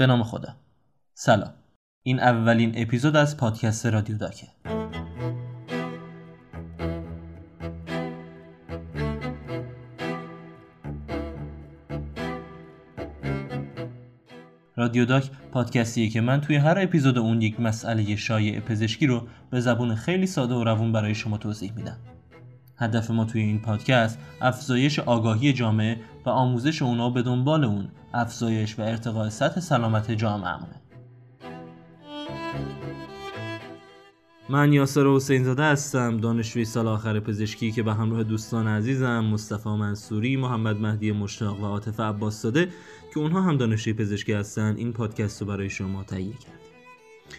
به نام خدا. سلام. این اولین اپیزود از پادکست رادیو داکه. رادیو داک پادکستیه که من توی هر اپیزود اون یک مسئله شایع پزشکی رو به زبون خیلی ساده و روون برای شما توضیح میدم. هدف ما توی این پادکست افزایش آگاهی جامعه و آموزش اونا به دنبال اون افزایش و ارتقاء سطح سلامت جامعه من یاسر حسین زاده هستم دانشجوی سال آخر پزشکی که به همراه دوستان عزیزم مصطفی منصوری، محمد مهدی مشتاق و عاطف عباس زاده که اونها هم دانشجوی پزشکی هستن این پادکست رو برای شما تهیه کردیم.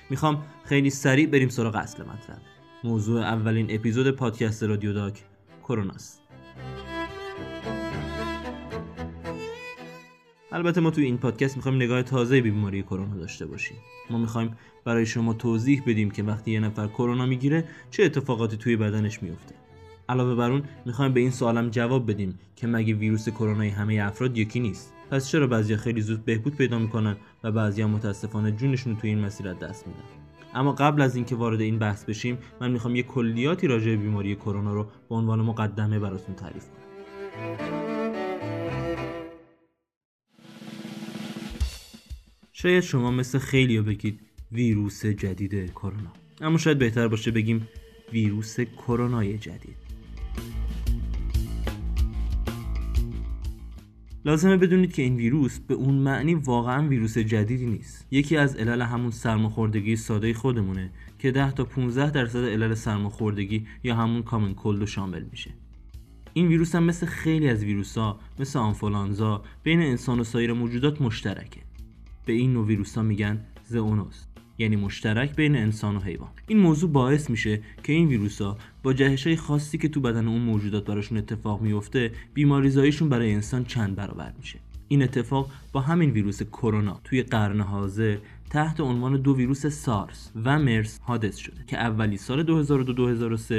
می‌خوام خیلی سریع بریم سراغ اصل مطلب. موضوع اولین اپیزود پادکست رادیو داک کروناست. البته ما توی این پادکست می‌خوایم نگاه تازه به بیماری کرونا داشته باشیم. ما می‌خوایم برای شما توضیح بدیم که وقتی یه نفر کرونا می‌گیره چه اتفاقاتی توی بدنش میفته علاوه بر اون می‌خوایم به این سوالم جواب بدیم که مگه ویروس کرونای همه افراد یکی نیست؟ پس چرا بعضیا خیلی زود بهبود پیدا می‌کنن و بعضیا متاسفانه جونشون توی این مسیر دست میدن؟ اما قبل از اینکه وارد این بحث بشیم من می‌خوام یه کلیاتی راجع به بیماری کرونا رو به عنوان مقدمه براتون تعریف کنم. شاید شما مثل خیلی بگید ویروس جدید کرونا. اما شاید بهتر باشه بگیم ویروس کرونای جدید. لازمه بدونید که این ویروس به اون معنی واقعا ویروس جدیدی نیست. یکی از علل همون سرماخوردگی ساده خودمونه که 10 تا 15 درصد علل سرماخوردگی یا همون کامن کلد شامل میشه. این ویروس هم مثل خیلی از ویروس ها مثل آنفولانزا بین انسان و سایر موجودات مشترکه. به این نوع ویروس ها میگن زئونوس یعنی مشترک بین انسان و حیوان. این موضوع باعث میشه که این ویروس ها با جهش های خاصی که تو بدن اون موجودات براشون اتفاق میفته بیماریزاییشون برای انسان چند برابر میشه. این اتفاق با همین ویروس کرونا توی قرن حاضر تحت عنوان دو ویروس سارس و مرس حادث شده که اولی سال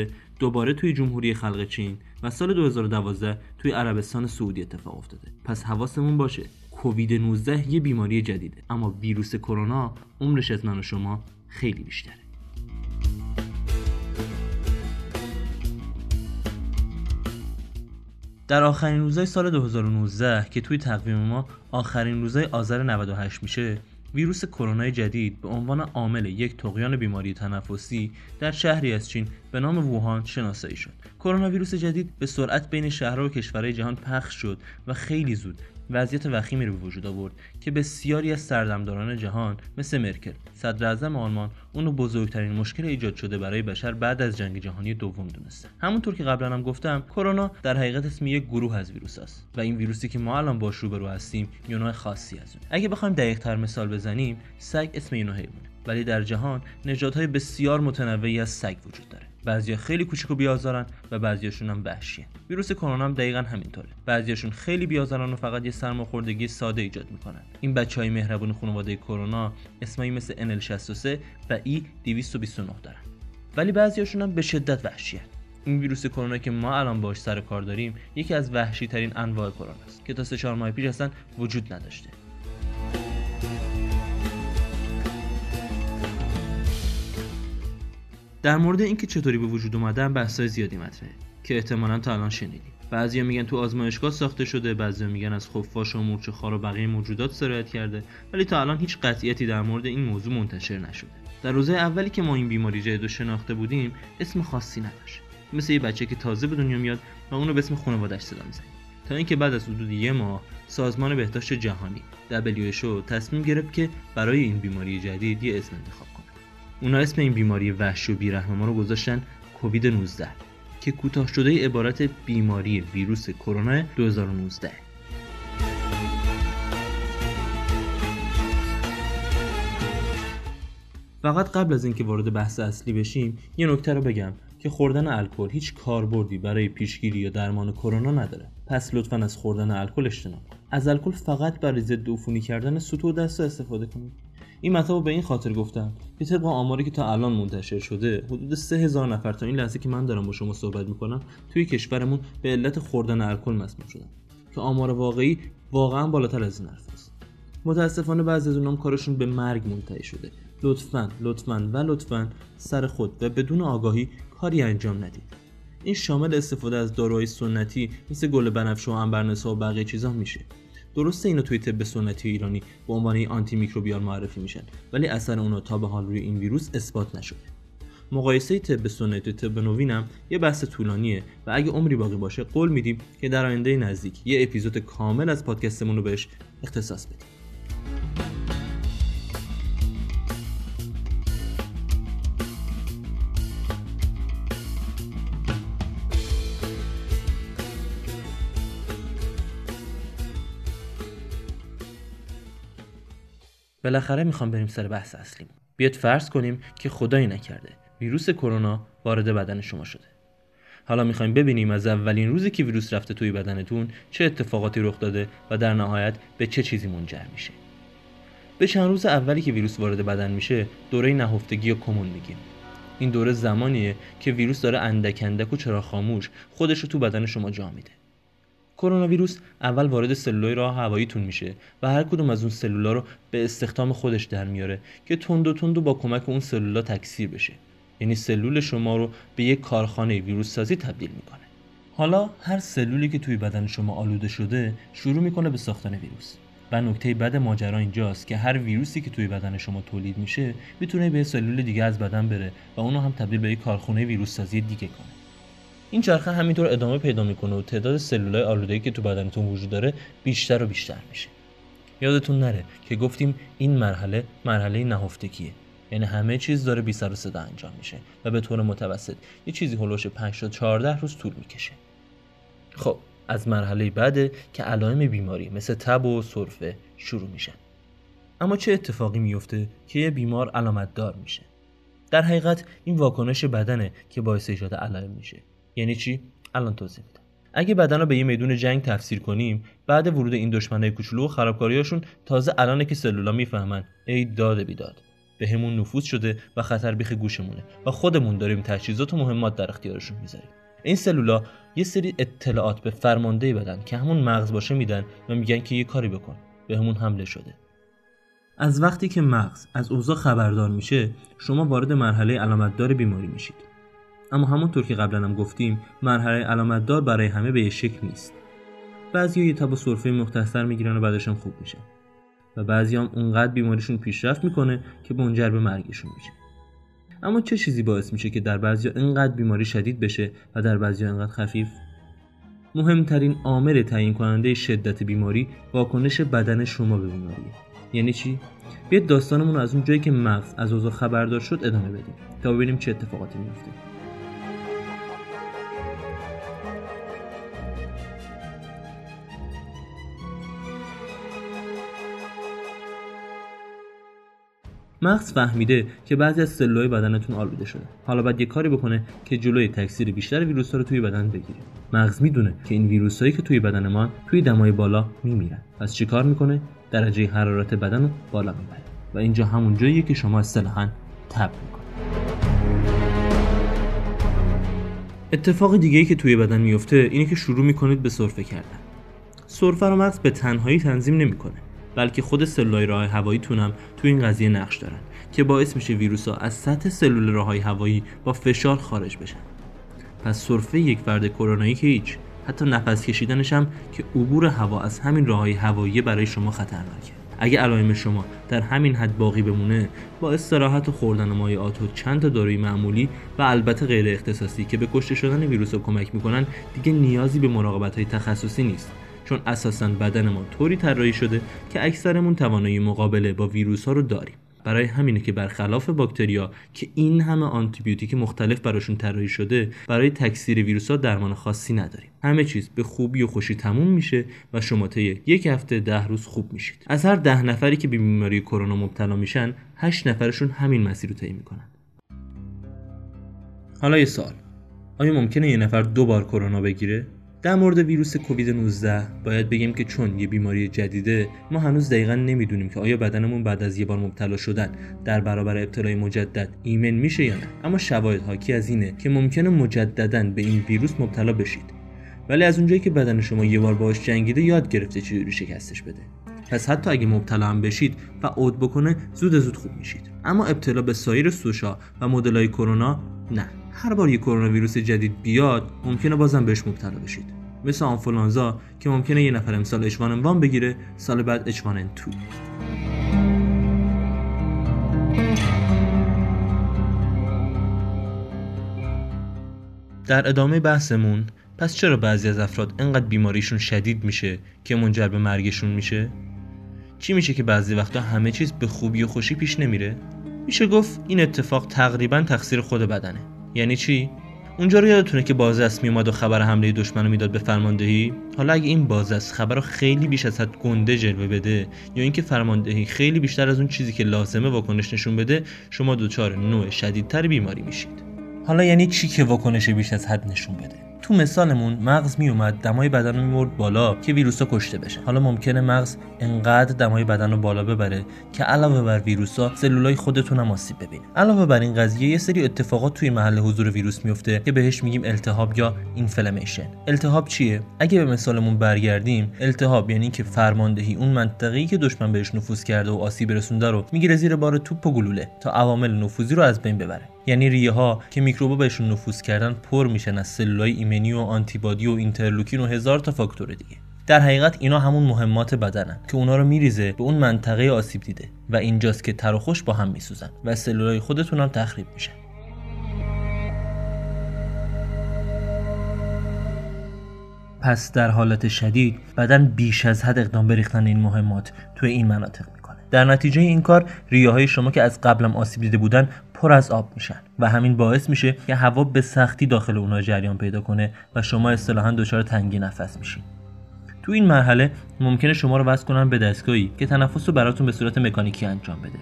2002-2003 دوباره توی جمهوری خلق چین و سال 2012 توی عربستان سعودی اتفاق افتاده. پس حواسمون باشه. کووید 19 یه بیماری جدیده اما ویروس کرونا عمرش از من و شما خیلی بیشتره در آخرین روزهای سال 2019 که توی تقویم ما آخرین روزهای آذر 98 میشه ویروس کرونا جدید به عنوان عامل یک تقیان بیماری تنفسی در شهری از چین به نام ووهان شناسایی شد. کرونا ویروس جدید به سرعت بین شهرها و کشورهای جهان پخش شد و خیلی زود وضعیت وخیمی رو به وجود آورد که بسیاری از سردمداران جهان مثل مرکل صدر اعظم آلمان اونو بزرگترین مشکل ایجاد شده برای بشر بعد از جنگ جهانی دوم دونسته. همونطور که قبلا هم گفتم کرونا در حقیقت اسم یک گروه از ویروس است و این ویروسی که ما الان باش روبرو هستیم یه نوع خاصی از اون اگه بخوایم دقیق تر مثال بزنیم سگ اسم اینو حیوانه ولی در جهان نژادهای بسیار متنوعی از سگ وجود بعضیا خیلی کوچیک و بیازارن و بعضیاشون هم وحشیه. ویروس کرونا هم دقیقا همینطوره. بعضیاشون خیلی بیازارن و فقط یه سرماخوردگی ساده ایجاد می‌کنن. این بچه های مهربون خانواده کرونا اسمایی مثل NL63 و E229 دارن. ولی بعضیاشون هم به شدت وحشیه. این ویروس کرونا که ما الان باش سر کار داریم یکی از وحشی ترین انواع کرونا است که تا سه چهار ماه پیش اصلا وجود نداشته. در مورد اینکه چطوری به وجود اومدن بحثای زیادی مطرحه که احتمالا تا الان شنیدیم. بعضیا میگن تو آزمایشگاه ساخته شده بعضیا میگن از خفاش و مورچه خار و بقیه موجودات سرایت کرده ولی تا الان هیچ قطعیتی در مورد این موضوع منتشر نشده. در روزهای اولی که ما این بیماری جدید شناخته بودیم اسم خاصی نداشت. مثل یه بچه که تازه به دنیا میاد و اونو به اسم خانواده‌اش صدا می‌زنیم تا اینکه بعد از حدود یه ماه سازمان بهداشت جهانی WHO تصمیم گرفت که برای این بیماری جدید یه اسم انتخاب اونا اسم این بیماری وحشی و بیرحم ما رو گذاشتن کووید 19 که کوتاه شده عبارت بیماری ویروس کرونا 2019 فقط قبل از اینکه وارد بحث اصلی بشیم یه نکته رو بگم که خوردن الکل هیچ کاربردی برای پیشگیری یا درمان کرونا نداره. پس لطفا از خوردن الکل اجتناب از الکل فقط برای ضد عفونی کردن سوت دست استفاده کنید. این مطلب به این خاطر گفتم که طبق آماری که تا الان منتشر شده حدود 3000 نفر تا این لحظه که من دارم با شما صحبت می‌کنم توی کشورمون به علت خوردن الکل مسموم شدن. که آمار واقعی واقعا بالاتر از این حرف است. متاسفانه بعضی از اونام کارشون به مرگ منتهی شده. لطفا لطفا و لطفا سر خود و بدون آگاهی کاری انجام ندید. این شامل استفاده از داروهای سنتی مثل گل بنفشه و انبرنسا و بقیه چیزا میشه. درسته اینو توی طب سنتی ایرانی به عنوان آنتی میکروبیال معرفی میشن ولی اثر اونو تا به حال روی این ویروس اثبات نشده. مقایسه طب سنتی و طب نوینم یه بحث طولانیه و اگه عمری باقی باشه قول میدیم که در آینده نزدیک یه اپیزود کامل از پادکستمون رو بهش اختصاص بدیم. بالاخره می‌خوام بریم سر بحث اصلیم. بیاد فرض کنیم که خدایی نکرده. ویروس کرونا وارد بدن شما شده. حالا می‌خوایم ببینیم از اولین روزی که ویروس رفته توی بدنتون چه اتفاقاتی رخ داده و در نهایت به چه چیزی منجر میشه. به چند روز اولی که ویروس وارد بدن میشه دوره نهفتگی یا کمون میگیم. این دوره زمانیه که ویروس داره اندک اندک و چرا خاموش خودش رو تو بدن شما جا میده. کرونا ویروس اول وارد سلولای راه هواییتون میشه و هر کدوم از اون سلولا رو به استخدام خودش در میاره که تند و تند و با کمک اون سلولا تکثیر بشه. یعنی سلول شما رو به یک کارخانه ویروس سازی تبدیل می‌کنه. حالا هر سلولی که توی بدن شما آلوده شده شروع می‌کنه به ساختن ویروس. و نکته بد ماجرا اینجاست که هر ویروسی که توی بدن شما تولید میشه می‌تونه به سلول دیگه از بدن بره و اونو هم تبدیل به یک کارخونه ویروس سازی دیگه کنه. این چرخه همینطور ادامه پیدا می‌کنه و تعداد سلولای آلوده‌ای که تو بدنتون وجود داره بیشتر و بیشتر میشه. یادتون نره که گفتیم این مرحله مرحله نهفتگیه. یعنی همه چیز داره بی سر و صدا انجام میشه و به طور متوسط یه چیزی هلوش 5 تا 14 روز طول می‌کشه. خب از مرحله بعده که علائم بیماری مثل تب و سرفه شروع میشن. اما چه اتفاقی میفته که یه بیمار علامت دار میشه؟ در حقیقت این واکنش بدنه که باعث ایجاد علائم میشه. یعنی چی؟ الان توضیح میدم. اگه بدن رو به یه میدون جنگ تفسیر کنیم بعد ورود این دشمنای کوچولو و خرابکاریاشون تازه الانه که سلولا می‌فهمن. ای داد بیداد. به همون نفوذ شده و خطر بیخ گوشمونه و خودمون داریم تجهیزات و مهمات در اختیارشون می‌ذاریم. این سلولا یه سری اطلاعات به فرمانده بدن که همون مغز باشه میدن و میگن که یه کاری بکن. به همون حمله شده. از وقتی که مغز از اوضاع خبردار میشه شما وارد مرحله علامتدار بیماری میشید. اما همونطور که قبلا هم گفتیم مرحله علامتدار برای همه به یه شکل نیست. بعضی یه تب و سرفه مختصر می‌گیرن و بعدش هم خوب میشن و بعضی هم اونقدر بیماریشون پیشرفت می‌کنه که منجر به مرگشون میشه. اما چه چیزی باعث میشه که در بعضی اینقدر بیماری شدید بشه و در بعضی اینقدر خفیف؟ مهمترین عامل تعیین کننده شدت بیماری واکنش بدن شما به بیماری. یعنی چی؟ بیاید داستانمون رو از اون جایی که مغز از اوضاع خبردار شد ادامه بدیم تا ببینیم چه اتفاقاتی میفته مغز فهمیده که بعضی از سلولهای بدنتون آلوده شده. حالا باید یه کاری بکنه که جلوی تکثیر بیشتر ویروس ها رو توی بدن بگیره. مغز می‌دونه که این ویروس هایی که توی بدن ما توی دمای بالا میمیرن. پس چیکار می‌کنه؟ درجه حرارت بدن رو بالا می‌بره. و اینجا همون جاییه که شما اصطلاحا تب می‌کنه اتفاق دیگه ای که توی بدن میفته اینه که شروع می‌کنید به سرفه کردن. سرفه رو مغز به تنهایی تنظیم نمی‌کنه. بلکه خود سلولای راه هواییتون هم تو این قضیه نقش دارن که باعث میشه ویروس ها از سطح سلول راه هوایی با فشار خارج بشن. پس سرفه یک فرد کرونایی که هیچ حتی نفس کشیدنش هم که عبور هوا از همین راه هوایی برای شما خطرناکه. اگه علائم شما در همین حد باقی بمونه با استراحت و خوردن مایعات و چند تا داروی معمولی و البته غیر اختصاصی که به کشته شدن ویروس کمک می‌کنن دیگه نیازی به مراقبت های تخصصی نیست. چون اساسا بدن ما طوری طراحی شده که اکثرمون توانایی مقابله با ویروس ها رو داریم. برای همینه که برخلاف باکتریا که این همه آنتیبیوتیک مختلف براشون طراحی شده برای تکثیر ویروس ها درمان خاصی نداریم. همه چیز به خوبی و خوشی تموم میشه و شما طی یک هفته ده روز خوب میشید. از هر ده نفری که به بیماری کرونا مبتلا میشن هشت نفرشون همین مسیر رو طی می‌کنن. حالا یه سال آیا ممکنه یه نفر دو بار کرونا بگیره؟ در مورد ویروس کووید 19 باید بگیم که چون یه بیماری جدیده ما هنوز دقیقا نمی‌دونیم که آیا بدنمون بعد از یه بار مبتلا شدن در برابر ابتلای مجدد ایمن میشه یا نه. اما شواهد حاکی از اینه که ممکنه مجددا به این ویروس مبتلا بشید. ولی از اونجایی که بدن شما یه بار باهاش جنگیده یاد گرفته چجوری شکستش بده. پس حتی اگه مبتلا هم بشید و عود بکنه زود زود خوب میشید. اما ابتلا به سایر سوشا و مدلای کرونا نه. هر بار یک کرونا ویروس جدید بیاد ممکنه بازم بهش مبتلا بشید مثل آنفولانزا که ممکنه یه نفر امسال اچوان وان بگیره سال بعد اچوان تو در ادامه بحثمون پس چرا بعضی از افراد انقدر بیماریشون شدید میشه که منجر به مرگشون میشه؟ چی میشه که بعضی وقتا همه چیز به خوبی و خوشی پیش نمیره؟ میشه گفت این اتفاق تقریبا تقصیر خود بدنه یعنی چی؟ اونجا رو یادتونه که بازرس میومد و خبر حمله دشمن می‌داد به فرماندهی؟ حالا اگه این بازرس خبر رو خیلی بیش از حد گنده جلوه بده یا اینکه فرماندهی خیلی بیشتر از اون چیزی که لازمه واکنش نشون بده شما دچار نوع شدیدتر بیماری میشید. حالا یعنی چی که واکنش بیش از حد نشون بده؟ تو مثالمون مغز می اومد دمای بدن رو میورد بالا که ویروسا کشته بشه. حالا ممکنه مغز انقدر دمای بدن رو بالا ببره که علاوه بر ویروسا سلولای خودتون هم آسیب ببینه. علاوه بر این قضیه یه سری اتفاقات توی محل حضور ویروس میفته که بهش میگیم التهاب یا inflammation التهاب چیه؟ اگه به مثالمون برگردیم التهاب یعنی که فرماندهی اون منطقه‌ای که دشمن بهش نفوذ کرده و آسیب رسونده رو می‌گیره زیر بار توپ و گلوله تا عوامل نفوذی رو از بین ببره. یعنی ریه ها که میکروبا بهشون نفوذ کردن پر میشن از سلولای ایمنی و آنتیبادی و اینترلوکین و هزار تا فاکتور دیگه. در حقیقت اینا همون مهمات بدنن که اونا رو میریزه به اون منطقه آسیب دیده و اینجاست که تر و خوش با هم میسوزن و سلولای خودتون هم تخریب میشن. پس در حالت شدید بدن بیش از حد اقدام بریختن این مهمات توی این مناطق می‌کنه. در نتیجه این کار ریه های شما که از قبلم آسیب دیده بودن پر از آب میشن و همین باعث میشه که هوا به سختی داخل اونها جریان پیدا کنه و شما اصطلاحا دچار تنگی نفس میشین. تو این مرحله ممکنه شما رو وصل کنن به دستگاهی که تنفس رو براتون به صورت مکانیکی انجام بده.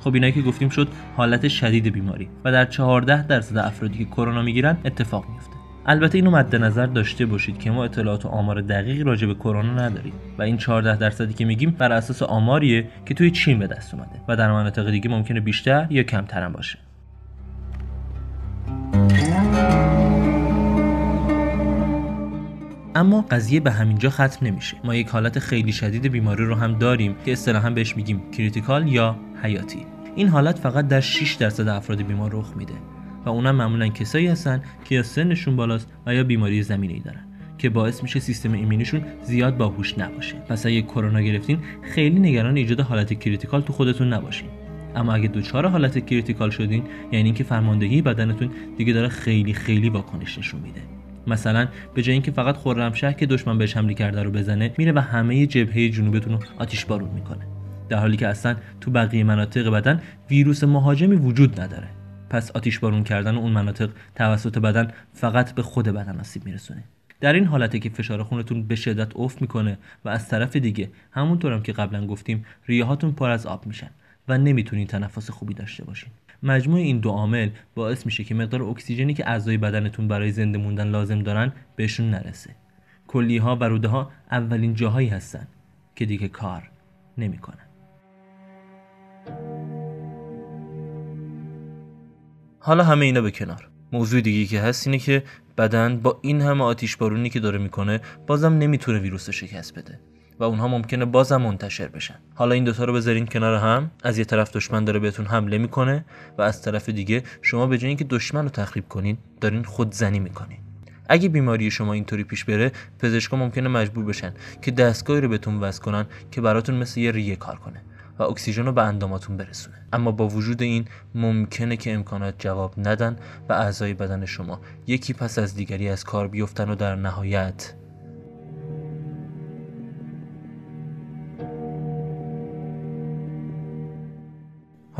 خب اینایی که گفتیم شد حالت شدید بیماری و در 14 درصد افرادی که کرونا می‌گیرن اتفاق میفته البته اینو مد نظر داشته باشید که ما اطلاعات و آمار دقیقی راجع به کرونا نداریم و این 14 درصدی که میگیم بر اساس آماریه که توی چین به دست اومده و در مناطق دیگه ممکنه بیشتر یا کمتر هم باشه. اما قضیه به همینجا ختم نمیشه. ما یک حالت خیلی شدید بیماری رو هم داریم که اصطلاحا بهش میگیم critical یا حیاتی. این حالت فقط در 6 درصد افراد بیمار رخ میده. و اونم معمولا کسایی هستن که یا سنشون بالاست و یا بیماری زمینه ای دارن که باعث میشه سیستم ایمنیشون زیاد باهوش نباشه. پس اگه کرونا گرفتین خیلی نگران ایجاد حالت critical تو خودتون نباشین. اما اگه دچار حالت critical شدین یعنی اینکه فرماندهی بدنتون دیگه داره خیلی خیلی واکنش نشون میده. مثلا به جای اینکه فقط خرمشهر که دشمن بهش حمله کرده رو بزنه میره و همه جبهه جنوبتون رو آتیش بارون می‌کنه. در حالی که اصلا تو بقیه مناطق بدن ویروس مهاجمی وجود نداره. پس آتیش بارون کردن اون مناطق توسط بدن فقط به خود بدن آسیب میرسونه. در این حالته که فشار خونتون به شدت افت می‌کنه و از طرف دیگه همونطورم هم که قبلا گفتیم ریهاتون پر از آب میشن و نمی‌تونین تنفس خوبی داشته باشین. مجموع این دو عامل باعث میشه که مقدار اکسیژنی که اعضای بدنتون برای زنده موندن لازم دارن بهشون نرسه. کلی ها و روده ها اولین جاهایی هستن که دیگه کار نمی‌کنن. حالا همه اینا به کنار. موضوع دیگه که هست اینه که بدن با این همه آتیش بارونی که داره می‌کنه بازم نمی‌تونه ویروس رو شکست بده و اونها ممکنه بازم منتشر بشن. حالا این دوتا رو بذارین کنار هم. از یه طرف دشمن داره بهتون حمله می‌کنه و از طرف دیگه شما به جای اینکه دشمن رو تخریب کنین دارین خودزنی می‌کنین. اگه بیماری شما اینطوری پیش بره پزشکا ممکنه مجبور بشن که دستگاهی رو بهتون وصل کنن که براتون مثل یه ریه کار کنه. و اکسیژن رو به انداماتون برسونه. اما با وجود این ممکنه که امکانات جواب ندن و اعضای بدن شما یکی پس از دیگری از کار بیفتن و در نهایت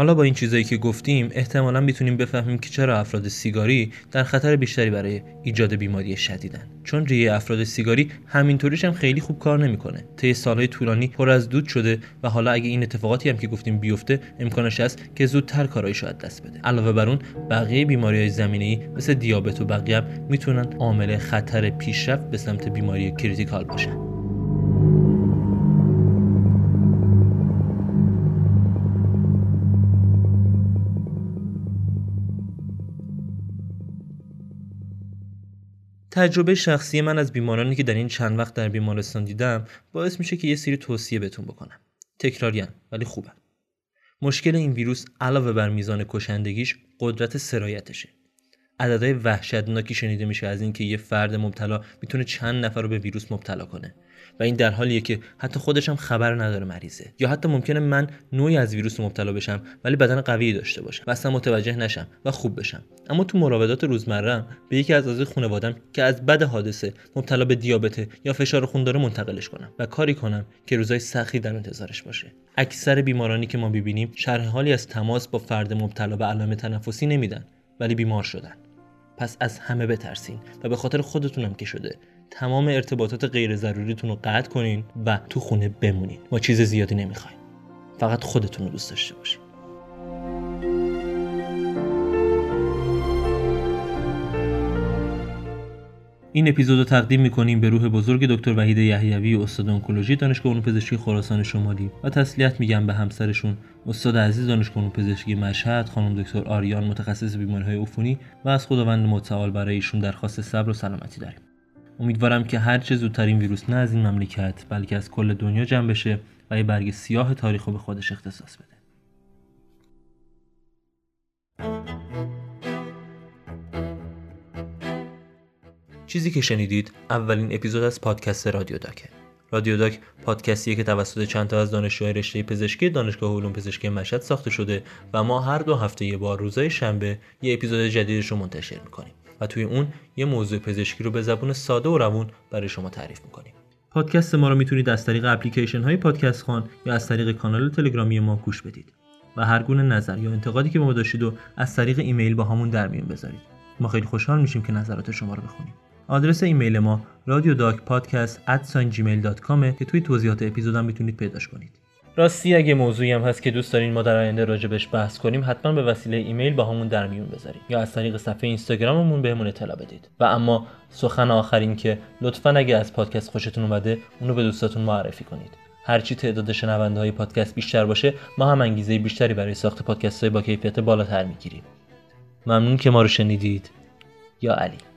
حالا با این چیزایی که گفتیم احتمالا می‌تونیم بفهمیم که چرا افراد سیگاری در خطر بیشتری برای ایجاد بیماری شدیدن. چون ریه افراد سیگاری همینطوریش هم خیلی خوب کار نمی‌کنه. طی سالهای طولانی پر از دود شده و حالا اگه این اتفاقاتی هم که گفتیم بیفته امکانش هست که زودتر کارایی شاید دست بده. علاوه بر اون بقیه بیماری های زمینه ای مثل دیابت و بقیه هم می‌تونن عامل خطر پیشرفت به سمت بیماری کریتیکال باشن. تجربه شخصی من از بیمارانی که در این چند وقت در بیمارستان دیدم باعث میشه که یه سری توصیه بهتون بکنم. تکراریان ولی خوبه. مشکل این ویروس علاوه بر میزان کشندگیش قدرت سرایتشه. عددهای وحشتناکی شنیده میشه از اینکه یه فرد مبتلا می‌تونه چند نفر رو به ویروس مبتلا کنه. و این در حالیه که حتی خودش هم خبر نداره مریضه. یا حتی ممکنه من نوعی از ویروس مبتلا بشم ولی بدن قوی داشته باشم. و اصلا متوجه نشم و خوب بشم. اما تو مراودات روزمرم به یکی از اعضای خانوادم که از بد حادثه مبتلا به دیابت یا فشار خون داره منتقلش کنم و کاری کنم که روزای سختی در انتظارش باشه. اکثر بیمارانی که ما ببینیم شرح حالی از تماس با فرد مبتلا به علائم تنفسی نمیدن ولی بیمار شدن. پس از همه بترسین و به خاطر خودتونم که شده تمام ارتباطات غیر ضروریتون رو قطع کنین و تو خونه بمونین. ما چیز زیادی نمی‌خوایم. فقط خودتون رو دوست داشته باشین. این اپیزود رو تقدیم می‌کنیم به روح بزرگ دکتر وحید یحیوی استاد انکولوژی دانشگاه علوم پزشکی خراسان شمالی و تسلیت میگم به همسرشون استاد عزیز دانشگاه علوم پزشکی مشهد خانم دکتر آریان متخصص بیماریهای عفونی و از خداوند متعال برای ایشون درخواست صبر و سلامتی داریم. امیدوارم که هر چه زودتر این ویروس نه از این مملکت بلکه از کل دنیا جمع بشه و یه برگ سیاه تاریخ رو به خودش اختصاص بده. چیزی که شنیدید اولین اپیزود از پادکست رادیو داکه. رادیو داک پادکستیه که توسط چند تا از دانشجوهای رشته پزشکی دانشگاه علوم پزشکی مشهد ساخته شده و ما هر دو هفته یه بار روزای شنبه یه اپیزود جدیدش رو منتشر می‌کنیم. و توی اون یه موضوع پزشکی رو به زبون ساده و روون برای شما تعریف می‌کنیم. پادکست ما رو می‌تونید از طریق اپلیکیشن های پادکست خان یا از طریق کانال تلگرامی ما گوش بدید و هر گونه نظر یا انتقادی که به ما داشتید و از طریق ایمیل با همون در میون بذارید. ما خیلی خوشحال میشیم که نظرات شما رو بخونیم. آدرس ایمیل ما رادیو داک پادکست که توی توضیحات اپیزودم می‌تونید پیداش کنید. راستی اگه موضوعی هم هست که دوست دارین ما در آینده راجبش بحث کنیم حتما به وسیله ایمیل باهامون در میون بذارید یا از طریق صفحه اینستاگراممون بهمون اطلاع بدید. و اما سخن آخر این که لطفا اگه از پادکست خوشتون اومده اونو به دوستاتون معرفی کنید. هرچی تعداد شنونده های پادکست بیشتر باشه ما هم انگیزه بیشتری برای ساخت پادکست های با کیفیت بالاتر می‌گیریم. ممنون که ما رو شنیدید. یا علی.